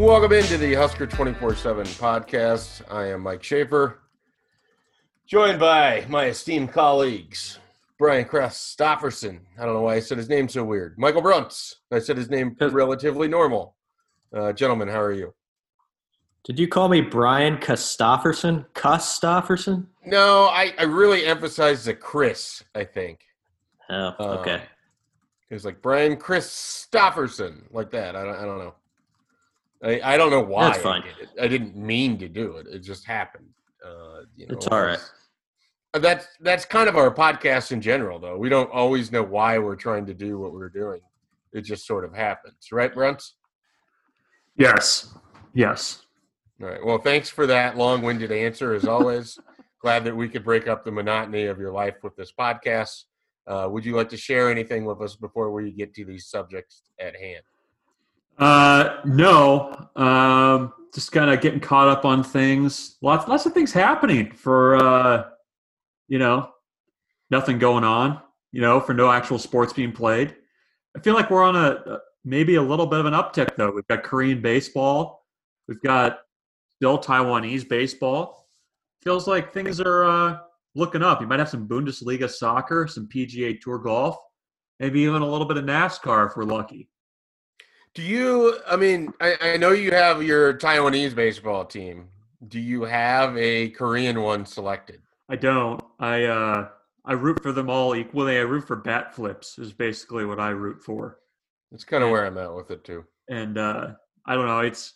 Welcome into the Husker 24 7 podcast. I am Mike Schaefer, joined by my esteemed colleagues, Brian Christopherson. I don't know why I said his name so weird. Michael Bruntz. I said his name relatively normal. Uh, gentlemen, how are you? Did you call me Brian Christopherson? Christopherson? No, I, I really emphasized the Chris, I think. Oh, okay. Um, it was like Brian Christopherson, like that. I don't, I don't know. I, I don't know why. That's fine. I, did it. I didn't mean to do it. It just happened. Uh, you know, it's all right. That's that's kind of our podcast in general, though. We don't always know why we're trying to do what we're doing. It just sort of happens, right, Brent? Yes. Yes. All right. Well, thanks for that long-winded answer, as always. Glad that we could break up the monotony of your life with this podcast. Uh, would you like to share anything with us before we get to these subjects at hand? Uh, no. Um, just kind of getting caught up on things. Lots, lots of things happening for, uh, you know, nothing going on. You know, for no actual sports being played. I feel like we're on a maybe a little bit of an uptick though. We've got Korean baseball. We've got still Taiwanese baseball. Feels like things are uh, looking up. You might have some Bundesliga soccer, some PGA Tour golf, maybe even a little bit of NASCAR if we're lucky. Do you? I mean, I, I know you have your Taiwanese baseball team. Do you have a Korean one selected? I don't. I uh, I root for them all equally. I root for bat flips. Is basically what I root for. That's kind of where I'm at with it too. And uh, I don't know. It's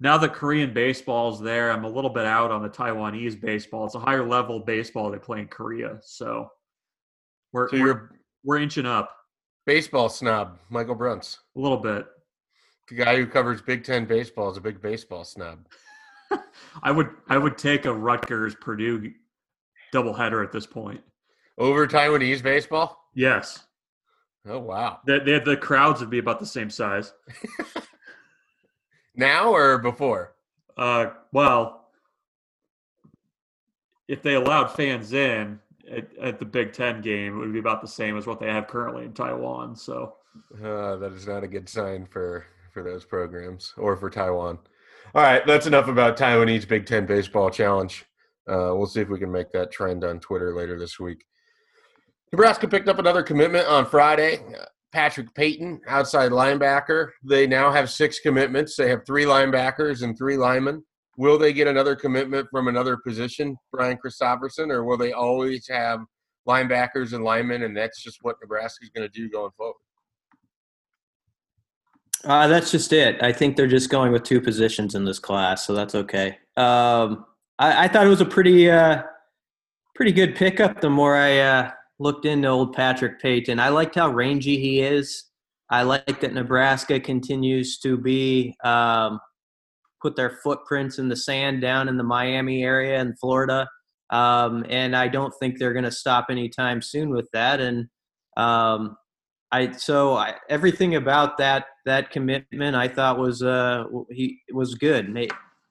now the Korean baseball's there. I'm a little bit out on the Taiwanese baseball. It's a higher level baseball they play in Korea. So we're So we're, we're inching up baseball snob, Michael Bruntz. a little bit. The guy who covers Big Ten baseball is a big baseball snob. I would I would take a Rutgers Purdue doubleheader at this point. Over Taiwanese baseball? Yes, Oh wow! the the, the crowds would be about the same size. Now or before? Uh, well, if they allowed fans in at, at the Big Ten game, it would be about the same as what they have currently in Taiwan. So Uh, that is not a good sign for for those programs or for Taiwan. All right, that's enough about Taiwanese Big Ten baseball challenge. Uh, we'll see if we can make that trend on Twitter later this week. Nebraska picked up another commitment on Friday. Uh, Patrick Payton, outside linebacker. They now have six commitments. They have three linebackers and three linemen. Will they get another commitment from another position, Brian Christopherson, or will they always have linebackers and linemen, and that's just what Nebraska's going to do going forward? Uh, that's just it. I think they're just going with two positions in this class, so that's okay. Um, I, I thought it was a pretty, uh, pretty good pickup. The more I uh, looked into old Patrick Payton, I liked how rangy he is. I like that Nebraska continues to be um, put their footprints in the sand down in the Miami area and Florida, um, and I don't think they're going to stop anytime soon with that. And um, I so I, everything about that that commitment I thought was uh he was good.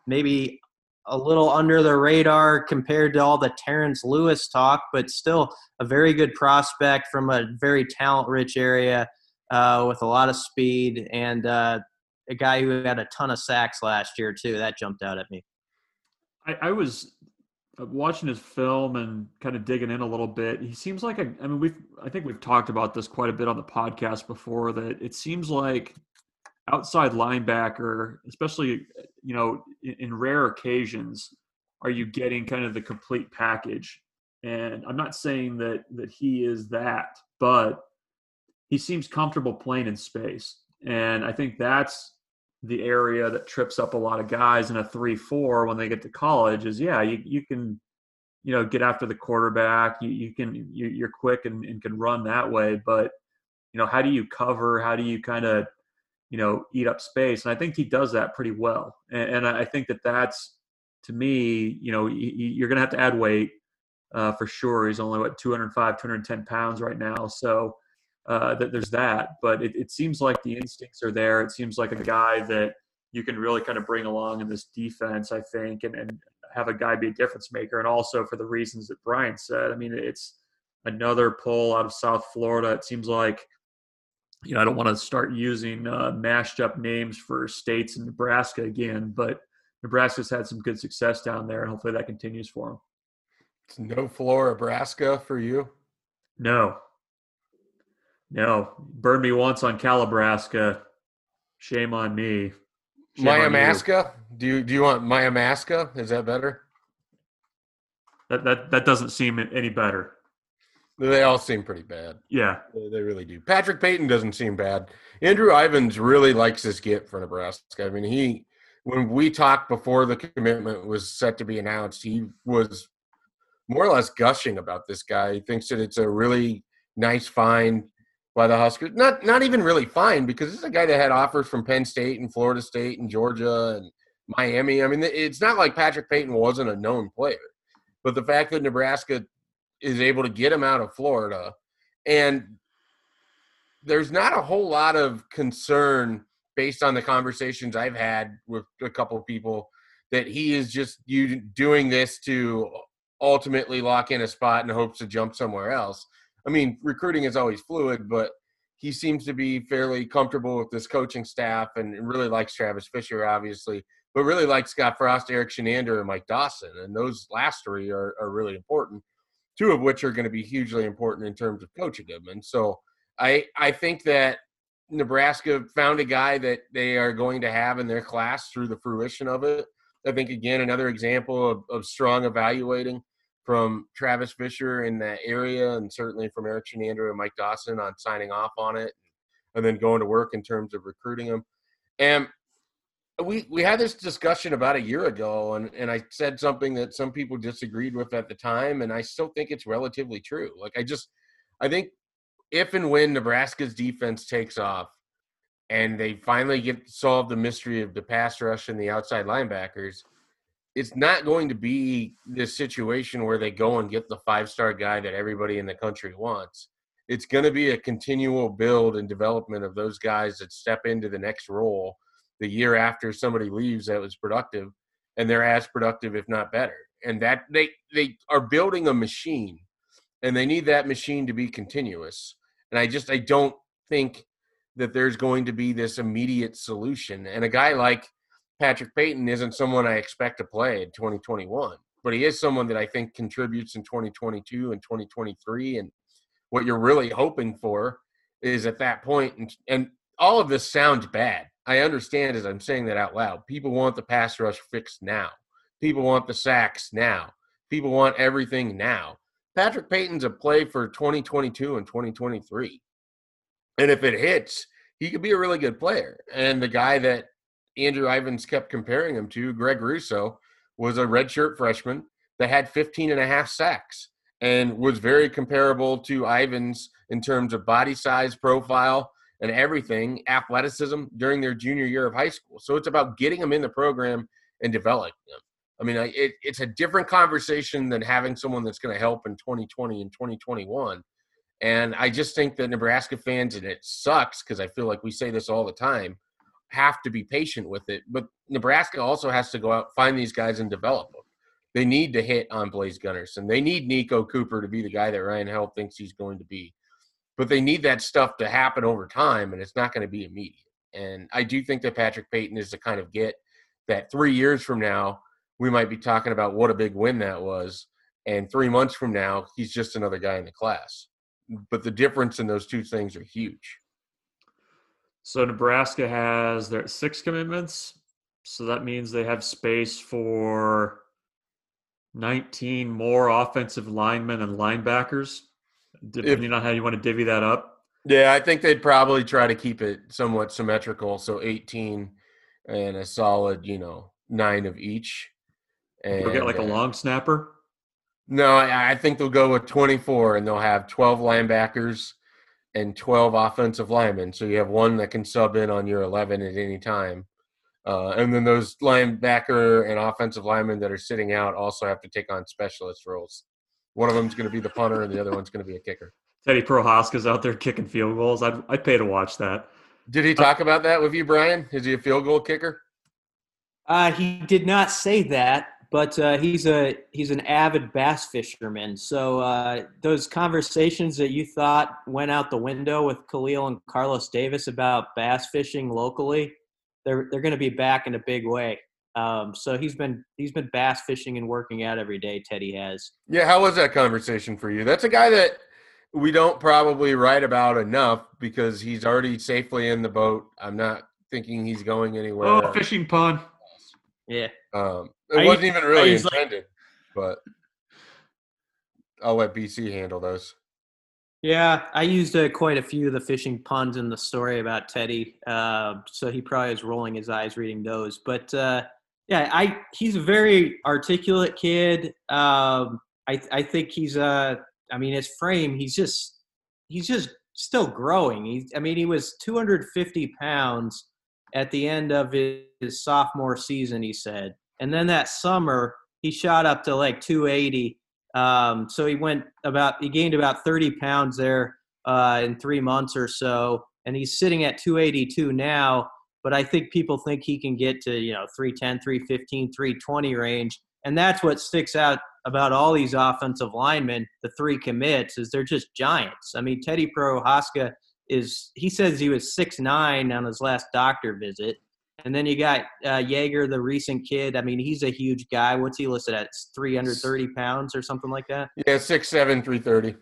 Maybe a little under the radar compared to all the Terrence Lewis talk, but still a very good prospect from a very talent-rich area uh, with a lot of speed and uh, a guy who had a ton of sacks last year too. That jumped out at me. I, I was uh, watching his film and kind of digging in a little bit. He seems like a. I mean, we've. I think we've talked about this quite a bit on the podcast before. That it seems like outside linebacker, especially you know in, in rare occasions, are you getting kind of the complete package? And I'm not saying that that he is that, but he seems comfortable playing in space, and I think that's the area that trips up a lot of guys in a three four when they get to college is yeah you, you can you know get after the quarterback. You, you can you, you're quick and, and can run that way. But you know how do you cover? How do you kind of you know eat up space? And i think he does that pretty well. And, and i think that that's to me you know you're to have to add weight uh, for sure. He's only what 205 210 pounds right now. So uh, that there's that. But it, it seems like the instincts are there. It seems like a guy that you can really kind of bring along in this defense, I think, and, and have a guy be a difference maker. And also for the reasons that Brian said, I mean, it's another pull out of South Florida. It seems like you know, I don't want to start using uh, mashed up names for states in Nebraska again, but Nebraska's had some good success down there, and hopefully that continues for them. It's no floor Nebraska for you. No, no, burned me once on Calibraska. Shame on me. Shame on Do you do you want Mayamasca? Is that better? That that that doesn't seem any better. They all seem pretty bad. Yeah, They they really do. Patrick Payton doesn't seem bad. Andrew Ivins really likes his get for Nebraska. I mean, he when we talked before the commitment was set to be announced, he was more or less gushing about this guy. He thinks that it's a really nice find by the Huskers. Not not even really fine because this is a guy that had offers from Penn State and Florida State and Georgia and Miami. I mean, it's not like Patrick Payton wasn't a known player, but the fact that Nebraska is able to get him out of Florida and there's not a whole lot of concern based on the conversations I've had with a couple of people that he is just you doing this to ultimately lock in a spot in hopes to jump somewhere else. I mean, recruiting is always fluid, but he seems to be fairly comfortable with this coaching staff and really likes Travis Fisher, obviously, but really likes Scott Frost, Erik Chinander, and Mike Dawson. And those last three are, are really important, two of which are going to be hugely important in terms of coaching him. And so I, I think that Nebraska found a guy that they are going to have in their class through the fruition of it. I think, again, another example of, of strong evaluating from Travis Fisher in that area, and certainly from Erik Chinander and Mike Dawson on signing off on it, and then going to work in terms of recruiting him. And we we had this discussion about a year ago, and and I said something that some people disagreed with at the time, and I still think it's relatively true. Like I just, I think if and when Nebraska's defense takes off, and they finally get solved the mystery of the pass rush and the outside linebackers it's not going to be this situation where they go and get the five star guy that everybody in the country wants. It's going to be a continual build and development of those guys that step into the next role the year after somebody leaves that was productive and they're as productive if not better. And that they they are building a machine and they need that machine to be continuous. And I just I don't think that there's going to be this immediate solution. And a guy like Patrick Payton isn't someone I expect to play in 2021, but he is someone that I think contributes in 2022 and 2023. And what you're really hoping for is at that point, and, and all of this sounds bad. I understand as I'm saying that out loud. People want the pass rush fixed now. People want the sacks now. People want everything now. Patrick Payton's a play for 2022 and 2023. And if it hits, he could be a really good player. And the guy that Andrew Ivins kept comparing him to, Greg Rousseau, was a redshirt freshman that had 15 and a half sacks and was very comparable to Ivins in terms of body size, profile, and everything, athleticism during their junior year of high school. So it's about getting them in the program and developing them. I mean, it, it's a different conversation than having someone that's going to help in 2020 and 2021. And I just think that Nebraska fans, and it sucks because I feel like we say this all the time, have to be patient with it. But Nebraska also has to go out, find these guys, and develop them. They need to hit on Blaise Gunnerson. They need Nico Cooper to be the guy that Ryan Held thinks he's going to be. But they need that stuff to happen over time, and it's not going to be immediate. And I do think that Patrick Payton is the kind of get that three years from now, we might be talking about what a big win that was. And three months from now, he's just another guy in the class. But the difference in those two things are huge. So Nebraska has their six commitments. So that means they have space for 19 more offensive linemen and linebackers, depending if, on how you want to divvy that up. Yeah, I think they'd probably try to keep it somewhat symmetrical. So 18 and a solid, you know, nine of each. And they'll get like a uh, long snapper. No, I, I think they'll go with 24 and they'll have 12 linebackers and 12 offensive linemen. So you have one that can sub in on your 11 at any time. Uh, and then those linebacker and offensive linemen that are sitting out also have to take on specialist roles. One of them is going to be the punter, and the other one's going to be a kicker. Teddy Prochazka's out there kicking field goals. I'd, I'd pay to watch that. Did he talk about that with you, Brian? Is he a field goal kicker? Uh, he did not say that, but uh, he's a he's an avid bass fisherman. So uh, those conversations that you thought went out the window with Khalil and Carlos Davis about bass fishing locally, they're they're going to be back in a big way. Um, so he's been he's been bass fishing and working out every day. Teddy has. Yeah, how was that conversation for you? That's a guy that we don't probably write about enough because he's already safely in the boat. I'm not thinking he's going anywhere. Oh, fishing pun. Yeah. Um, it I wasn't even really use, like- intended, but I'll let BC handle those. Yeah, I used uh, quite a few of the fishing puns in the story about Teddy, uh, so he probably is rolling his eyes reading those. But uh, yeah, I he's a very articulate kid. Um, I I think he's uh, I mean his frame, he's just he's just still growing. He's I mean he was 250 pounds at the end of his, sophomore season, he said, and then that summer he shot up to like 280. Um, so he went about he gained about 30 pounds there uh, in three months or so, and he's sitting at 282 now. But I think people think he can get to you know 310, 315, 320 range, and that's what sticks out about all these offensive linemen. The three commits is they're just giants. I mean, Teddy Pro Prochazka is he says he was six nine on his last doctor visit. And then you got uh, Jaeger, the recent kid. I mean, he's a huge guy. What's he listed at? 330 pounds or something like that. Yeah, six seven three thirty.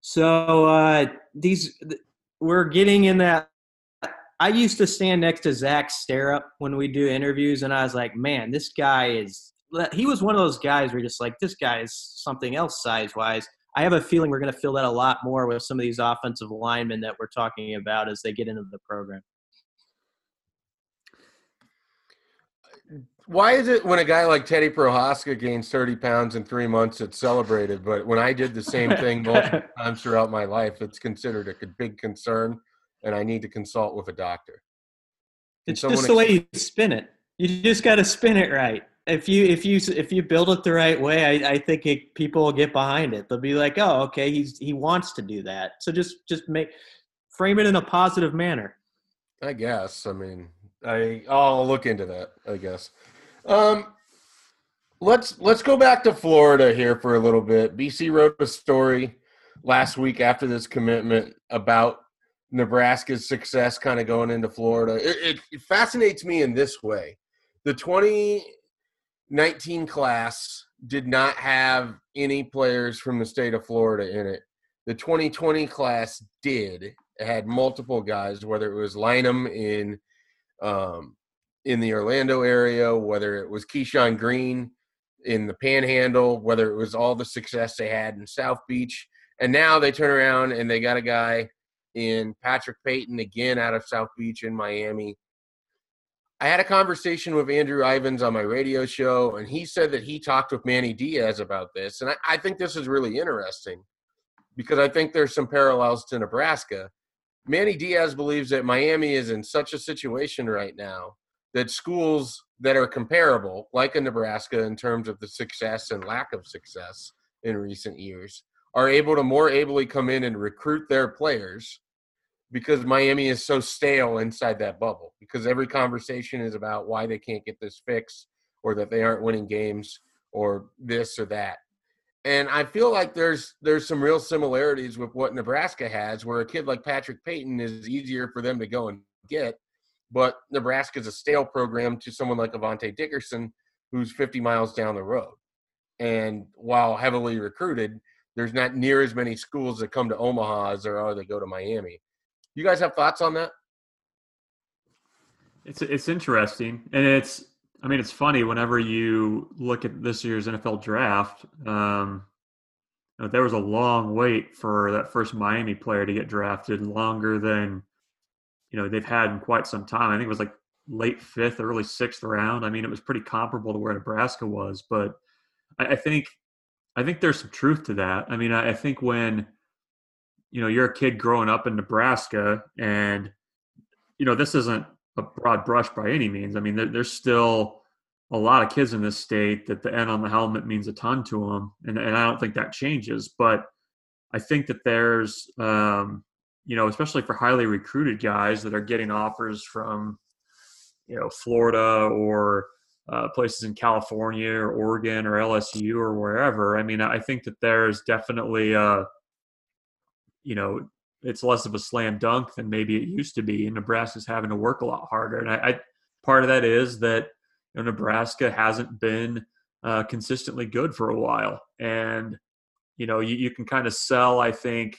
So uh, these we're getting in that. I used to stand next to Zach Sterup when we do interviews, and I was like, "Man, this guy is." He was one of those guys where you're just like, "This guy is something else size wise." I have a feeling we're going to feel that a lot more with some of these offensive linemen that we're talking about as they get into the program. Why is it when a guy like Teddy Prochazka gains 30 pounds in three months, it's celebrated, but when I did the same thing multiple times throughout my life, it's considered a big concern, and I need to consult with a doctor? It's just the way you spin it. You just got to spin it right. If you if you if you build it the right way, I, I think it, people will get behind it. They'll be like, "Oh, okay, he's he wants to do that." So just just make frame it in a positive manner. I guess. I mean, I I'll look into that. I guess. Um, let's let's go back to Florida here for a little bit. BC wrote a story last week after this commitment about Nebraska's success, kind of going into Florida. It, it, it fascinates me in this way: the 2019 class did not have any players from the state of Florida in it. The 2020 class did. It had multiple guys, whether it was Lynham in um, in the Orlando area, whether it was Keyshawn Green in the Panhandle, whether it was all the success they had in South Beach, and now they turn around and they got a guy in Patrick Payton again out of South Beach in Miami. I had a conversation with Andrew Ivins on my radio show, and he said that he talked with Manny Diaz about this. And I, I think this is really interesting because I think there's some parallels to Nebraska. Manny Diaz believes that Miami is in such a situation right now that schools that are comparable, like a Nebraska in terms of the success and lack of success in recent years, are able to more ably come in and recruit their players because Miami is so stale inside that bubble. Because every conversation is about why they can't get this fixed or that they aren't winning games or this or that. And I feel like there's there's some real similarities with what Nebraska has, where a kid like Patrick Payton is easier for them to go and get, but Nebraska's a stale program to someone like Avante Dickerson, who's 50 miles down the road. And while heavily recruited, there's not near as many schools that come to Omaha as there are that go to Miami. You guys have thoughts on that? It's it's interesting, and it's I mean it's funny whenever you look at this year's NFL draft. Um, there was a long wait for that first Miami player to get drafted, longer than you know they've had in quite some time. I think it was like late fifth, early sixth round. I mean, it was pretty comparable to where Nebraska was, but I, I think I think there's some truth to that. I mean, I, I think when you know you're a kid growing up in Nebraska, and you know this isn't a broad brush by any means. I mean, there, there's still a lot of kids in this state that the N on the helmet means a ton to them, and, and I don't think that changes. But I think that there's, um, you know, especially for highly recruited guys that are getting offers from, you know, Florida or uh, places in California or Oregon or LSU or wherever. I mean, I think that there's definitely, you know, it's less of a slam dunk than maybe it used to be. And Nebraska's having to work a lot harder. And I, I part of that is that you know, Nebraska hasn't been uh, consistently good for a while, and you know, you, you can kind of sell, I think,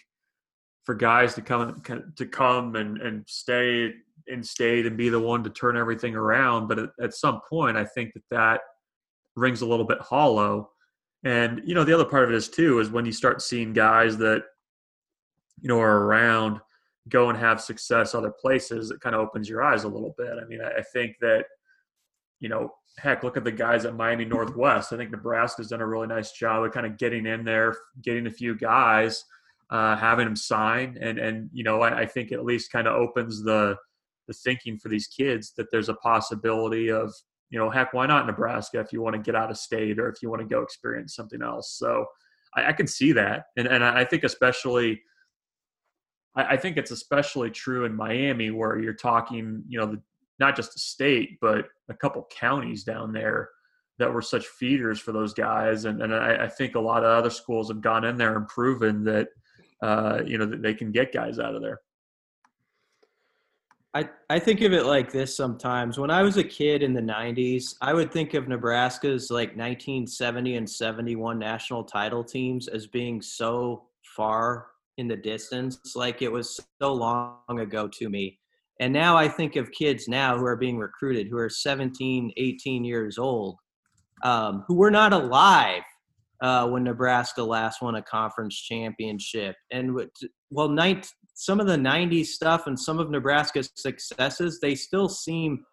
for guys to come to come and and stay in state and be the one to turn everything around. But at, at some point, I think that that rings a little bit hollow. And you know, the other part of it is too is when you start seeing guys that you know are around go and have success other places, it kind of opens your eyes a little bit. I mean, I, I think that you know, heck, look at the guys at Miami Northwest. I think Nebraska's done a really nice job of kind of getting in there, getting a few guys, uh, having them sign, and and you know, I, I think at least kind of opens the the thinking for these kids that there's a possibility of you know, heck, why not Nebraska if you want to get out of state or if you want to go experience something else. So I, I can see that, and and I think especially. I, I think it's especially true in Miami, where you're talking, you know, the not just the state, but a couple counties down there that were such feeders for those guys. And, and I, I think a lot of other schools have gone in there and proven that, uh, you know, that they can get guys out of there. I, I think of it like this sometimes. When I was a kid in the 90s, I would think of Nebraska's like 1970 and 71 national title teams as being so far in the distance. Like it was so long ago to me. And now I think of kids now who are being recruited who are 17, 18 years old, um, who were not alive uh, when Nebraska last won a conference championship. And well, night, some of the 90s stuff and some of Nebraska's successes, they still seem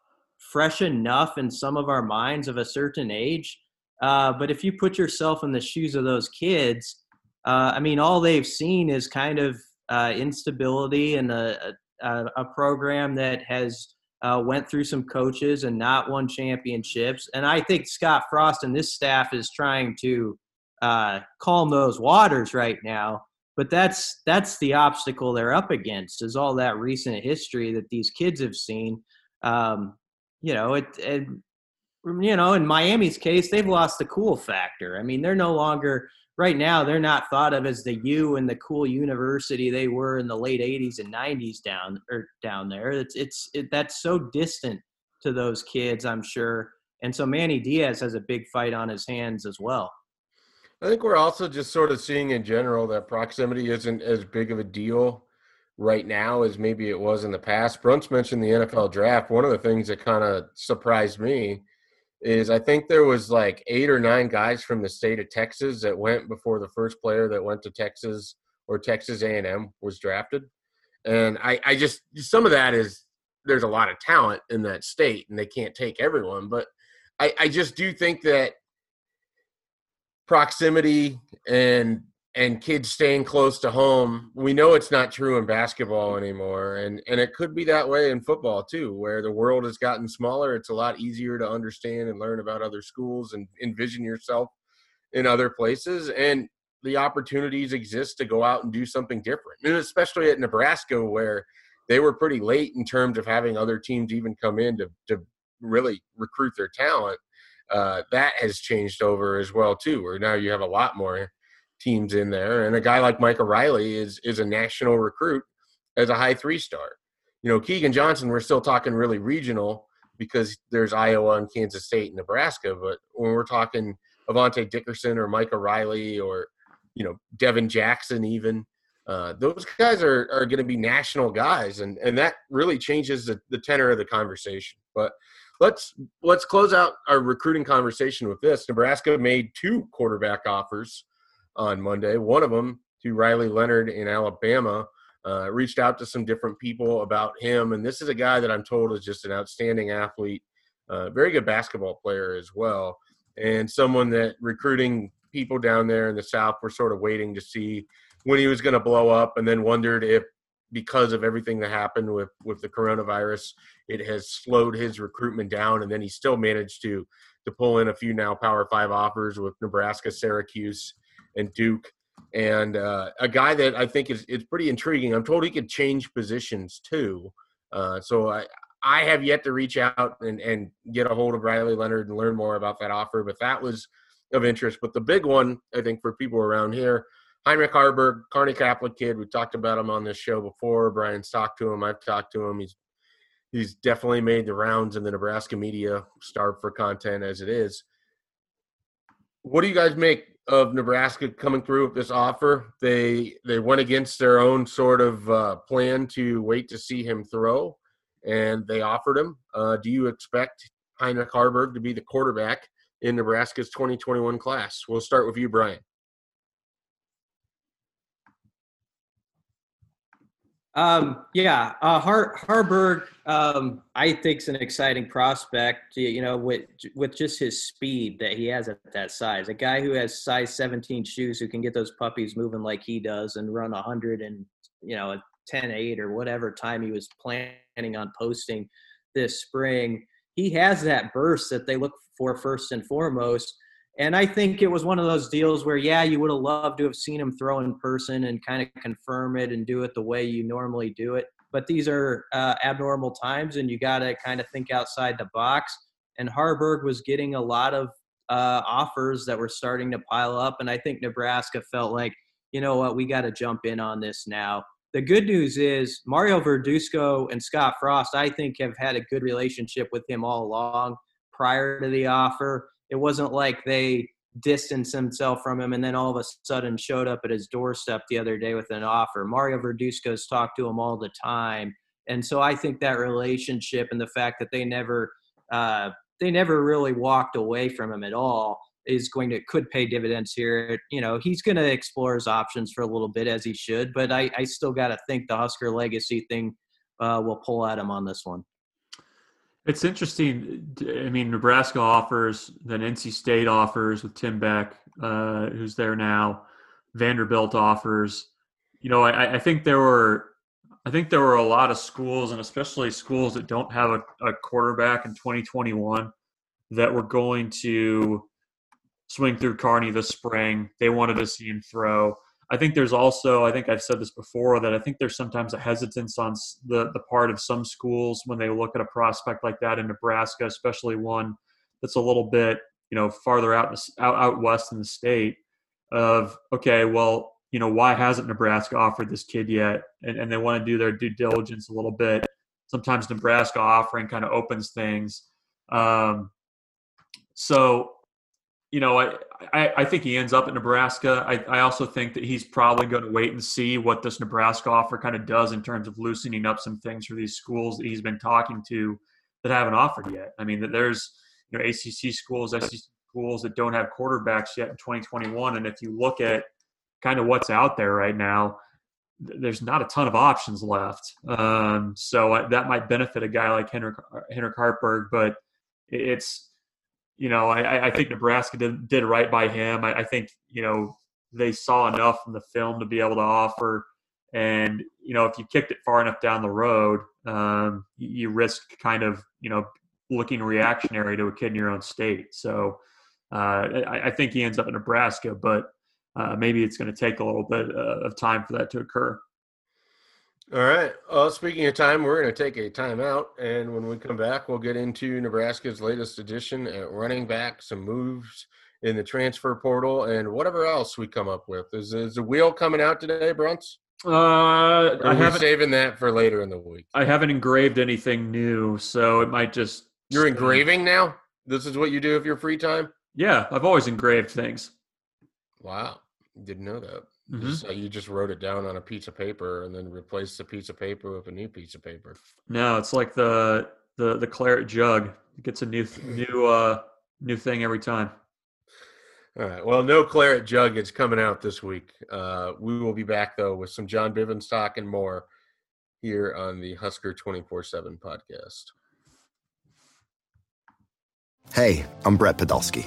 fresh enough in some of our minds of a certain age. Uh, but if you put yourself in the shoes of those kids, uh, I mean, all they've seen is kind of uh, instability and a, a, a program that has uh, went through some coaches and not won championships. And I think Scott Frost and this staff is trying to uh, calm those waters right now. But that's that's the obstacle they're up against is all that recent history that these kids have seen. Um, you know, it, it you know, in Miami's case, they've lost the cool factor. I mean, they're no longer right now they're not thought of as the U and the cool university they were in the late 80s and 90s down or down there. It's it's it, that's so distant to those kids, I'm sure. And so Manny Diaz has a big fight on his hands as well. I think we're also just sort of seeing in general that proximity isn't as big of a deal right now as maybe it was in the past. Bruntz mentioned the NFL draft. One of the things that kind of surprised me is I think there was like eight or nine guys from the state of Texas that went before the first player that went to Texas or Texas A&M was drafted. And I, I just some of that is there's a lot of talent in that state and they can't take everyone, but I, I just do think that proximity and and kids staying close to home. We know it's not true in basketball anymore, and and it could be that way in football too, where the world has gotten smaller. It's a lot easier to understand and learn about other schools and envision yourself in other places, and the opportunities exist to go out and do something different, and especially at Nebraska, where they were pretty late in terms of having other teams even come in to to really recruit their talent. Uh, that has changed over as well too, where now you have a lot more teams in there. And a guy like Micah Riley is is a national recruit as a high three star. You know, Keegan Johnson, we're still talking really regional because there's Iowa and Kansas State and Nebraska. But when we're talking Avante Dickerson or Micah Riley or, you know, Devin Jackson even, uh, those guys are, are going to be national guys. And, and that really changes the, the tenor of the conversation. But let's let's close out our recruiting conversation with this. Nebraska made two quarterback offers on Monday. One of them to Riley Leonard in Alabama. Uh, reached out to some different people about him, and this is a guy that I'm told is just an outstanding athlete, uh, very good basketball player as well, and someone that recruiting people down there in the South were sort of waiting to see when he was going to blow up, and then wondered if because of everything that happened with with the coronavirus, it has slowed his recruitment down, and then he still managed to to pull in a few now Power Five offers with Nebraska, Syracuse, and Duke, and uh, a guy that I think is is pretty intriguing. I'm told he could change positions too, uh, so I I have yet to reach out and, and get a hold of Riley Leonard and learn more about that offer, but that was of interest. But the big one, I think, for people around here, Heinrich Haarberg, Kearney Catholic kid. We talked about him on this show before. Brian's talked to him. I've talked to him. He's he's definitely made the rounds in the Nebraska media, starved for content as it is. What do you guys make of Nebraska coming through with this offer? They they went against their own sort of uh, plan to wait to see him throw, and they offered him. Uh, do you expect Heinrich Haarberg to be the quarterback in Nebraska's 2021 class? We'll start with you, Brian. Um, yeah, uh, Har- Haarberg, um, I think is an exciting prospect. You know, with with just his speed that he has at that size, a guy who has size 17 shoes who can get those puppies moving like he does and run 100 and you know a 10-8 or whatever time he was planning on posting this spring. He has that burst that they look for first and foremost. And I think it was one of those deals where, yeah, you would have loved to have seen him throw in person and kind of confirm it and do it the way you normally do it. But these are uh, abnormal times, and you got to kind of think outside the box. And Haarberg was getting a lot of uh, offers that were starting to pile up, and I think Nebraska felt like, you know what, we got to jump in on this now. The good news is Mario Verduzco and Scott Frost, I think, have had a good relationship with him all along prior to the offer it wasn't like they distanced himself from him and then all of a sudden showed up at his doorstep the other day with an offer. Mario Verduzco's talked to him all the time. And so I think that relationship and the fact that they never uh, they never really walked away from him at all is going to could pay dividends here. You know, he's going to explore his options for a little bit as he should, but I, I still got to think the Husker legacy thing uh, will pull at him on this one. It's interesting. I mean, Nebraska offers, then NC State offers with Tim Beck, uh, who's there now. Vanderbilt offers. You know, I, I, think there were, I think there were a lot of schools, and especially schools that don't have a, a quarterback in 2021, that were going to swing through Kearney this spring. They wanted to see him throw. I think there's also, I think I've said this before, that I think there's sometimes a hesitance on the, the part of some schools when they look at a prospect like that in Nebraska, especially one that's a little bit, you know, farther out, out, out west in the state of, okay, well, you know, why hasn't Nebraska offered this kid yet? And, and they want to do their due diligence a little bit. Sometimes Nebraska offering kind of opens things. Um, so you know, I, I, I, think he ends up at Nebraska. I, I also think that he's probably going to wait and see what this Nebraska offer kind of does in terms of loosening up some things for these schools that he's been talking to that haven't offered yet. I mean, that there's you know ACC schools, SEC schools that don't have quarterbacks yet in 2021, and if you look at kind of what's out there right now, there's not a ton of options left. Um, so that might benefit a guy like Henrik Henrik Haarberg, but it's you know, I, I think Nebraska did, did right by him. I, I, think, you know, they saw enough from the film to be able to offer. And, you know, if you kicked it far enough down the road, um, you, you, risk kind of, you know, looking reactionary to a kid in your own state. So uh, I, I, think he ends up in Nebraska, but uh, maybe it's going to take a little bit uh, of time for that to occur. All right. Well, speaking of time, we're going to take a timeout. And when we come back, we'll get into Nebraska's latest edition at running back, some moves in the transfer portal, and whatever else we come up with. Is, is the wheel coming out today, Bruntz? Uh, I haven't saving that for later in the week. I haven't engraved anything new, so it might just. You're stay. engraving now. This is what you do if you're free time. Yeah, I've always engraved things. Wow, didn't know that. Mm-hmm. Just, uh, you just wrote it down on a piece of paper and then replaced the piece of paper with a new piece of paper. No, it's like the the the claret jug. It gets a new new uh new thing every time. All right. Well, no claret jug is coming out this week. Uh, we will be back though with some John Bivens talk and more here on the Husker twenty four seven podcast. Hey, I'm Brett Podolsky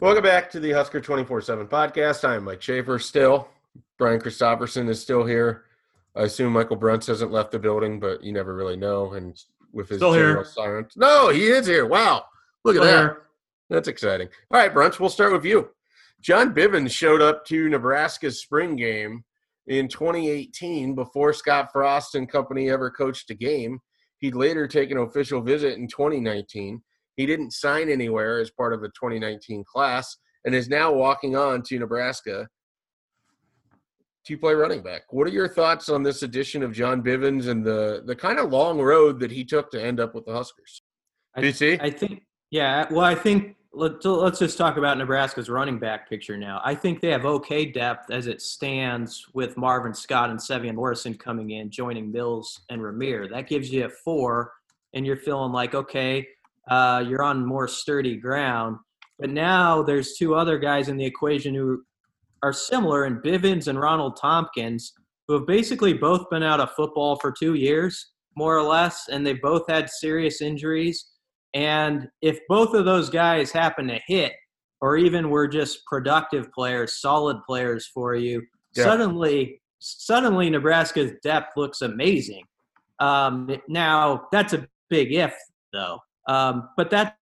Welcome back to the Husker 24-7 podcast. I am Mike Schaefer still. Brian Christopherson is still here. I assume Michael Bruntz hasn't left the building, but you never really know. And with his Still here. silence. No, he is here. Wow. Look at Still that. here. That's exciting. All right, Brunch, we'll start with you. John Bivens showed up to Nebraska's spring game in 2018 before Scott Frost and company ever coached a game. He'd later take an official visit in 2019. He didn't sign anywhere as part of the 2019 class and is now walking on to Nebraska to play running back. What are your thoughts on this addition of John Bivens and the, the kind of long road that he took to end up with the Huskers? I- BC? I think, yeah. Well, I think let, let's just talk about Nebraska's running back picture now. I think they have okay depth as it stands with Marvin Scott and Sevion Morrison coming in, joining Mills and Rahmir. That gives you a four, and you're feeling like, okay, uh, you're on more sturdy ground. But now there's two other guys in the equation who are similar in Bivens and Ronald Tompkins, who have basically both been out of football for two years, more or less, and they've both had serious injuries. And if both of those guys happen to hit, or even were just productive players, solid players for you, Yeah. suddenly, suddenly Nebraska's depth looks amazing. Um, now that's a big if, though. Um, but that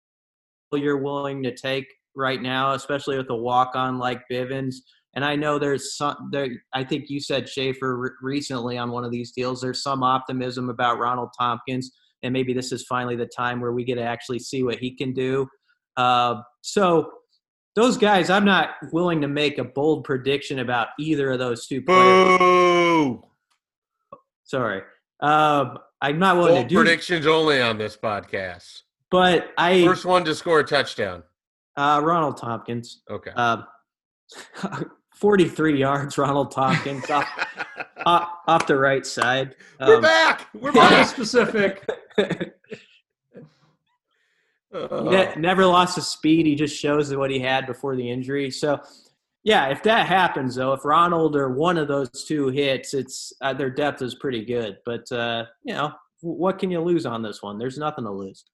you're willing to take right now, especially with a walk-on like Bivens. And I know there's some there. I think you said Schaefer re- recently on one of these deals. There's some optimism about Ronald Tompkins and maybe this is finally the time where we get to actually see what he can do. Uh, so those guys, I'm not willing to make a bold prediction about either of those two players. Boo! Sorry, um, I'm not willing Bold to do. predictions only on this podcast. But I, First one to score a touchdown. uh, Ronald Tompkins, Okay. um, 43 yards. Ronald Tompkins off, off, off the right side. We're Um, back. We're Very back. specific. Uh, ne- never lost his speed. He just shows what he had before the injury. So, yeah, if that happens though, if Ronald or one of those two hits, it's uh, their depth is pretty good. But uh, you know, what can you lose on this one? There's nothing to lose.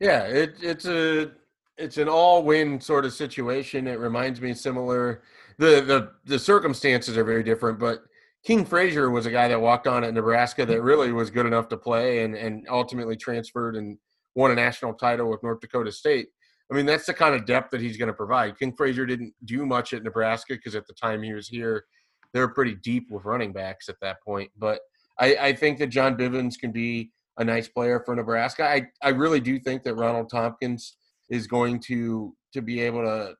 Yeah, it, it's a it's an all-win sort of situation. It reminds me similar. The the the circumstances are very different, but King Frazier was a guy that walked on at Nebraska that mm-hmm. really was good enough to play and and ultimately transferred and won a national title with North Dakota State. I mean, that's the kind of depth that he's going to provide. King Frazier didn't do much at Nebraska because at the time he was here, they were pretty deep with running backs at that point. But I, I think that John Bivens can be a nice player for Nebraska. I, I really do think that Ronald Tompkins is going to to be able to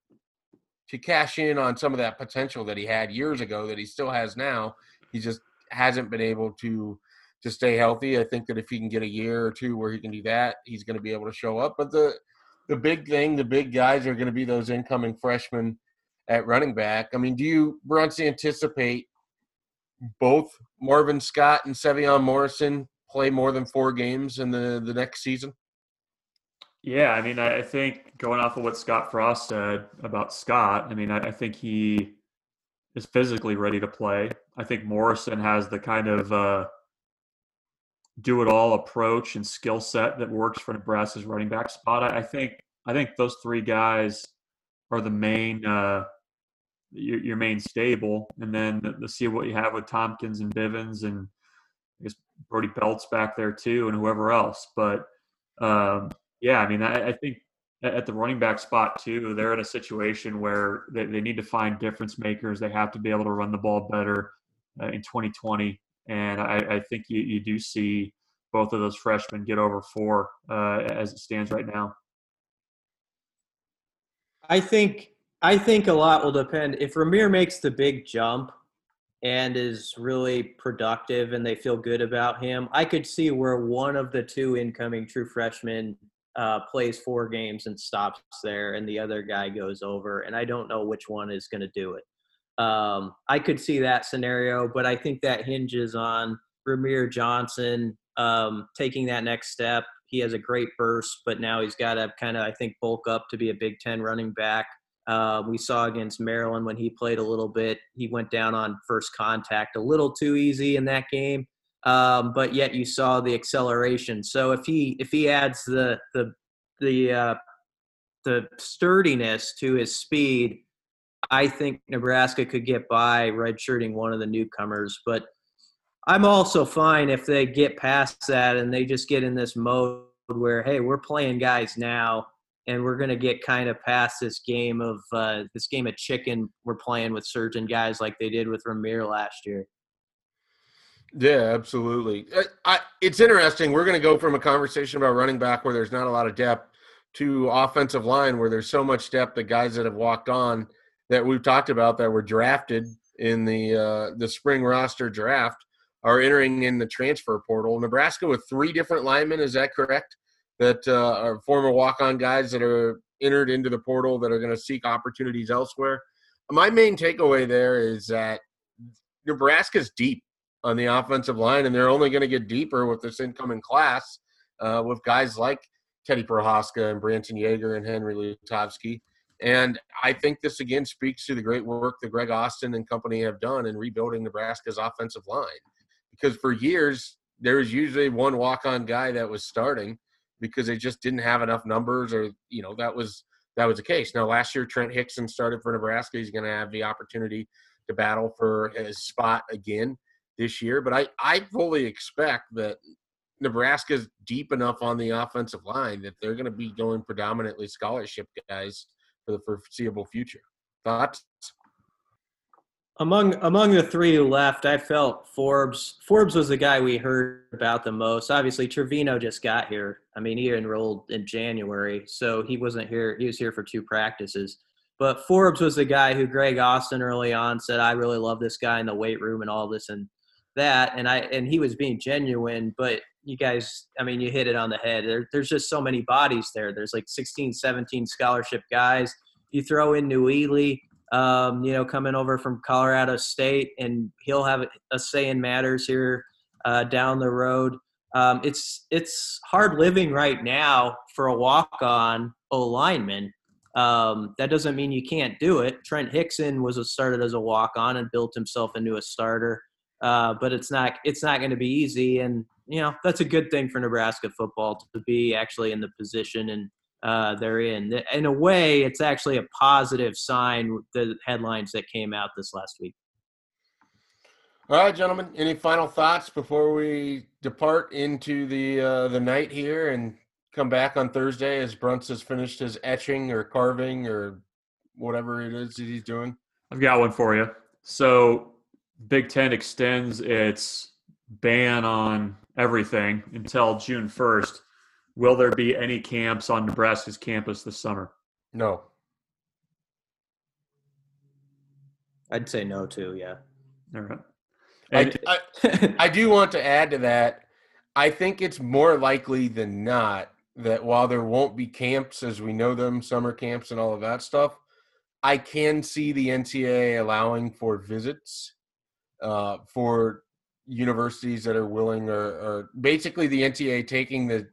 to cash in on some of that potential that he had years ago that he still has now. He just hasn't been able to to stay healthy. I think that if he can get a year or two where he can do that, he's going to be able to show up. But the the big thing, the big guys are going to be those incoming freshmen at running back. I mean, do you, Brunson, anticipate both Marvin Scott and Sevion Morrison play more than four games in the, the next season? Yeah, I mean, I, think going off of what Scott Frost said about Scott, I mean, I, I think he is physically ready to play. I think Morrison has the kind of uh, do it all approach and skill set that works for Nebraska's running back spot. I, I think I think those three guys are the main uh, your, your main stable, and then the, the see what you have with Tompkins and Bivens and Brody Belt's back there too, and whoever else. But um, yeah, I mean, I, I think at the running back spot too, they're in a situation where they, they need to find difference makers. They have to be able to run the ball better uh, in 2020, and I, I think you, you do see both of those freshmen get over four uh, as it stands right now. I think I think a lot will depend. If Rahmir makes the big jump and is really productive and they feel good about him, I could see where one of the two incoming true freshmen uh, plays four games and stops there, and the other guy goes over. And I don't know which one is going to do it. Um, I could see that scenario, but I think that hinges on Rahmir Johnson um, taking that next step. He has a great burst, but now he's got to kind of, I think, bulk up to be a Big Ten running back. Uh, we saw against Maryland when he played a little bit. He went down on first contact a little too easy in that game, um, but yet you saw the acceleration. So if he if he adds the the the uh, the sturdiness to his speed, I think Nebraska could get by redshirting one of the newcomers. But I'm also fine if they get past that and they just get in this mode where, hey, we're playing guys now and we're going to get kind of past this game of uh, this game of chicken we're playing with certain guys like they did with Rahmir last year. Yeah, absolutely. I, I, it's interesting. We're going to go from a conversation about running back where there's not a lot of depth to offensive line where there's so much depth. The guys that have walked on that we've talked about that were drafted in the uh, the spring roster draft are entering in the transfer portal. Nebraska with three different linemen, is that correct? That uh, are former walk-on guys that are entered into the portal that are going to seek opportunities elsewhere. My main takeaway there is that Nebraska's deep on the offensive line, and they're only going to get deeper with this incoming class uh, with guys like Teddy Prochazka and Branson Yager and Henry Lutovsky. And I think this again speaks to the great work that Greg Austin and company have done in rebuilding Nebraska's offensive line because for years there was usually one walk-on guy that was starting because they just didn't have enough numbers or you know that was that was the case. Now last year trent hixson started for nebraska. He's going to have the opportunity to battle for his spot again this year. But i i fully expect that nebraska's deep enough on the offensive line that they're going to be going predominantly scholarship guys for the foreseeable future. Thoughts among among the three who left, I felt Forbes Forbes was the guy we heard about the most. Obviously, Trevino just got here. I mean, he enrolled in January, so he wasn't here. He was here for two practices. But Forbes was the guy who Greg Austin early on said, "I really love this guy in the weight room and all this and that." And I and he was being genuine. But you guys, I mean, you hit it on the head. There, there's just so many bodies there. There's like 16, 17 scholarship guys. You throw in Nouili um, you know, coming over from Colorado State, and he'll have a say in matters here uh, down the road. Um, it's it's hard living right now for a walk on O lineman. Um, that doesn't mean you can't do it. Trent Hixson was started as a walk on and built himself into a starter, uh, but it's not it's not going to be easy. And you know that's a good thing for Nebraska football to be actually in the position and uh, they're in. In a way, it's actually a positive sign. The headlines that came out this last week. All right, gentlemen. Any final thoughts before we depart into the uh, the night here and come back on Thursday as Bruntz has finished his etching or carving or whatever it is that he's doing? I've got one for you. So, Big Ten extends its ban on everything until June first. Will there be any camps on Nebraska's campus this summer? No. I'd say no too. Yeah. All right. And I, I, I do want to add to that. I think it's more likely than not that while there won't be camps as we know them, summer camps and all of that stuff, I can see the NCAA allowing for visits uh, for universities that are willing or, or basically the NCAA taking the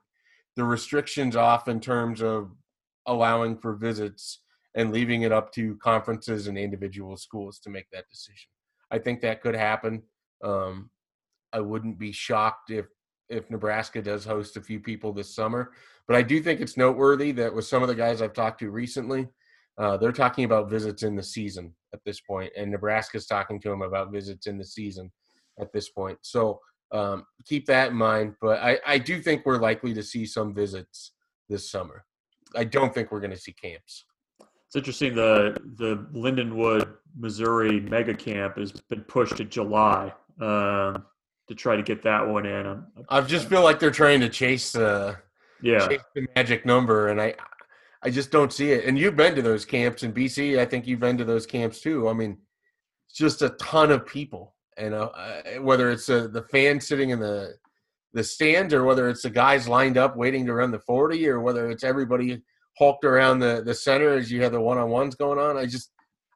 the restrictions off in terms of allowing for visits and leaving it up to conferences and individual schools to make that decision. I think that could happen. Um, I wouldn't be shocked if if Nebraska does host a few people this summer, but I do think it's noteworthy that with some of the guys I've talked to recently, uh, they're talking about visits in the season at this point, and Nebraska's talking to them about visits in the season at this point. So um, keep that in mind. But I, I do think we're likely to see some visits this summer. I don't think we're going to see camps. It's interesting. The the Lindenwood, Missouri mega camp has been pushed to July uh, to try to get that one in. I just feel like they're trying to chase the yeah chase the magic number, and I I just don't see it. And you've been to those camps in BC. I think you've been to those camps too. I mean, it's just a ton of people, and uh, whether it's uh, the fans sitting in the the stands or whether it's the guys lined up waiting to run the 40 or whether it's everybody hulked around the, the center as you have the one-on-ones going on i just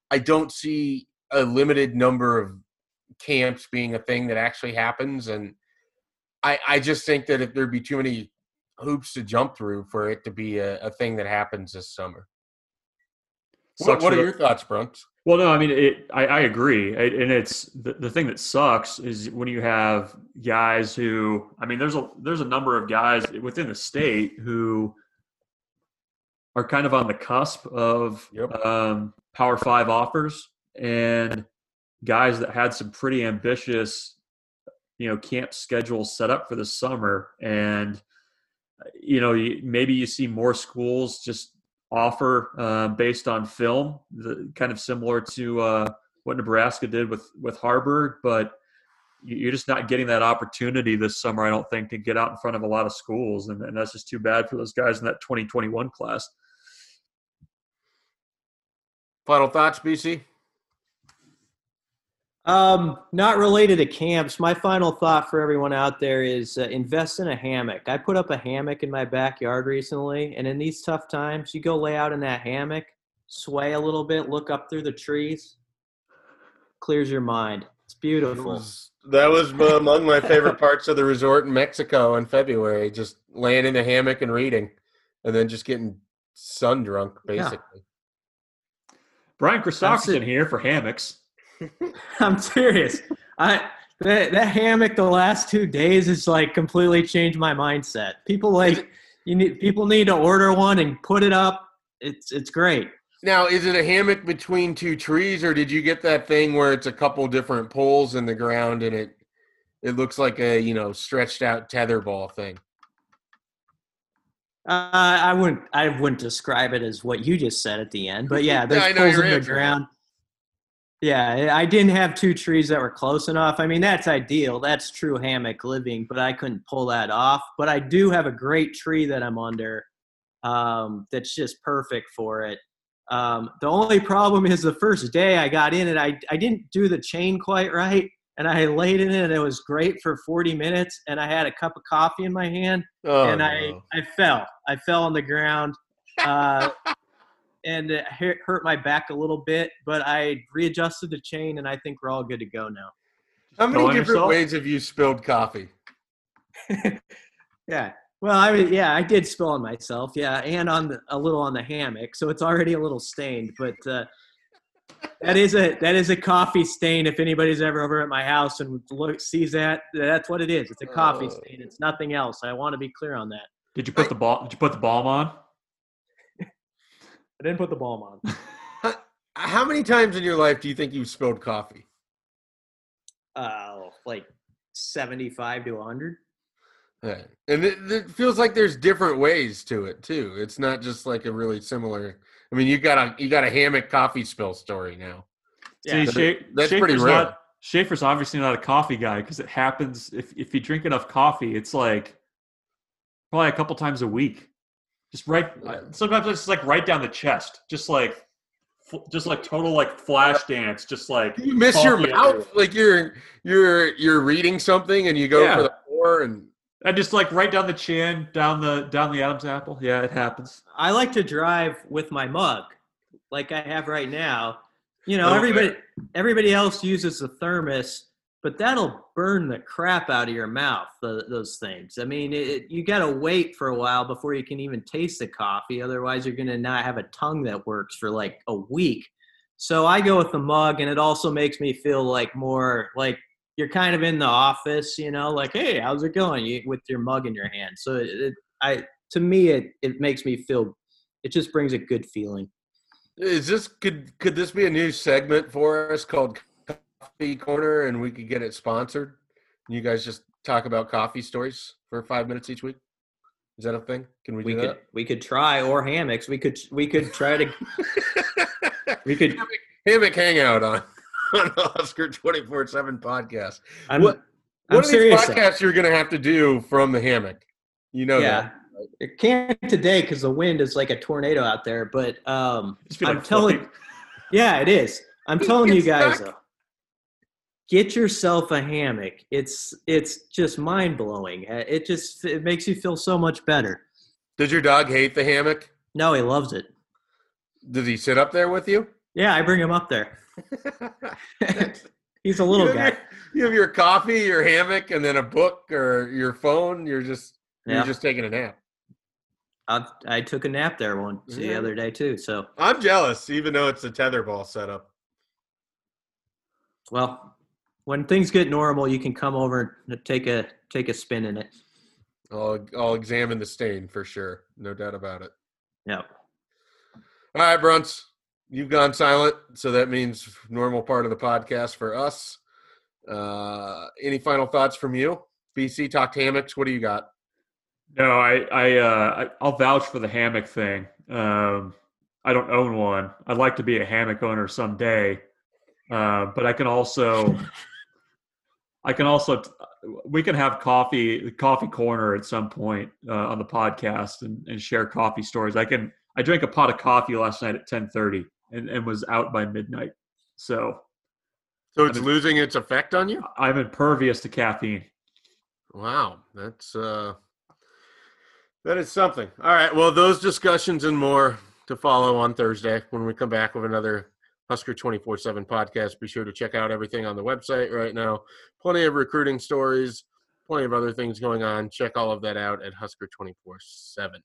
i don't see a limited number of camps being a thing that actually happens. And i i just think that if there'd be too many hoops to jump through for it to be a, a thing that happens this summer. What, what are your thoughts Bruntz well, no, I mean, it, I, I agree, and it's the, the thing that sucks is when you have guys who, I mean, there's a there's a number of guys within the state who are kind of on the cusp of yep. um, Power Five offers, and guys that had some pretty ambitious, you know, camp schedules set up for the summer, and you know, maybe you see more schools just offer uh, based on film, the, kind of similar to uh, what Nebraska did with with Haarberg, but you're just not getting that opportunity this summer. I don't think to get out in front of a lot of schools, and, and that's just too bad for those guys in that 2021 class. Final thoughts, BC. Um, not related to camps. My final thought for everyone out there is uh, invest in a hammock. I put up a hammock in my backyard recently, and in these tough times, you go lay out in that hammock, sway a little bit, look up through the trees, clears your mind. It's beautiful. It was, that was among my favorite parts of the resort in Mexico in February. Just laying in the hammock and reading, and then just getting sun drunk, basically. Yeah. Brian Christopherson here for hammocks. I'm serious. I that, that hammock the last two days has like completely changed my mindset. People like you need people need to order one and put it up. It's it's great. Now, is it a hammock between two trees, or did you get that thing where it's a couple different poles in the ground and it it looks like a you know stretched out tetherball thing? Uh, I wouldn't I wouldn't describe it as what you just said at the end, but yeah, there's yeah, poles in the ground. Yeah, I didn't have two trees that were close enough. I mean, that's ideal. That's true hammock living, but I couldn't pull that off. But I do have a great tree that I'm under um, that's just perfect for it. Um, the only problem is the first day I got in it, I, I didn't do the chain quite right. And I laid in it, and it was great for 40 minutes. And I had a cup of coffee in my hand, oh, and I, no. I fell. I fell on the ground. Uh, and it hurt my back a little bit, but I readjusted the chain, and I think we're all good to go now. How many different yourself? ways have you spilled coffee? yeah. Well, I mean, yeah, I did spill on myself, yeah, and on the, a little on the hammock, so it's already a little stained. But uh, that is a that is a coffee stain. If anybody's ever over at my house and look, sees that, that's what it is. It's a coffee uh, stain. It's nothing else. I want to be clear on that. Did you put the ball? Did you put the balm on? I didn't put the balm on. How many times in your life do you think you've spilled coffee? Uh, like 75 to 100. Yeah. And it, it, feels like there's different ways to it too. It's not just like a really similar. I mean, you got a you got a hammock coffee spill story now. Yeah, See, Sha- that's Schaefer's pretty rare. Not, Schaefer's obviously not a coffee guy because it happens if if you drink enough coffee, it's like probably a couple times a week. Just right. Sometimes it's like right down the chest, just like, just like total like flash dance, just like you miss your mouth, everywhere. like you're you're you're reading something and you go yeah. for the floor and and just like right down the chin, down the down the Adam's apple. Yeah, it happens. I like to drive with my mug, like I have right now. You know, everybody everybody else uses a thermos but that'll burn the crap out of your mouth the, those things. I mean it, you got to wait for a while before you can even taste the coffee otherwise you're going to not have a tongue that works for like a week. So i go with the mug and it also makes me feel like more like you're kind of in the office you know like hey how's it going? You, with your mug in your hand. So it, it, i to me it, it makes me feel it just brings a good feeling. Is this could could this be a new segment for us called coffee corner and we could get it sponsored. You guys just talk about coffee stories for five minutes each week. Is that a thing? Can we? We could. That? We could try or hammocks. We could. We could try to. we could hammock, hammock hangout on on the Husker twenty four seven podcast. I'm, what? I'm what are these podcasts you're going to have to do from the hammock? You know yeah. that. It can't today because the wind is like a tornado out there. But um, I'm like telling, yeah, it is. I'm telling you guys, though, get yourself a hammock. It's it's just mind blowing. Uh, it just it makes you feel so much better. Did your dog hate the hammock? No, he loves it. Did he sit up there with you? Yeah, I bring him up there. He's a little you guy. Your, you have your coffee, your hammock, and then a book or your phone. You're just Yeah. you're just taking a nap. I, I took a nap there once the other day too. So, I'm jealous, even though it's a tetherball setup. well, when things get normal, you can come over and take a take a spin in it. I'll I'll examine the stain for sure, no doubt about it. Yeah. All right, Bruntz, you've gone silent, so that means normal part of the podcast for us. Uh, any final thoughts from you? BC talked hammocks. What do you got? No, I, I, uh, I, I'll vouch for the hammock thing. Um, I don't own one. I'd like to be a hammock owner someday, uh, but I can also, I can also, we can have coffee, the coffee corner at some point uh, on the podcast and, and share coffee stories. I can. I drank a pot of coffee last night at ten thirty and, and was out by midnight. So So it's I mean- losing its effect on you? I'm impervious to caffeine. Wow, that's uh that is something. All right, well, those discussions and more to follow on Thursday when we come back with another Husker 24/7 podcast. Be sure to check out everything on the website right now. Plenty of recruiting stories, plenty of other things going on. Check all of that out at Husker 24/7.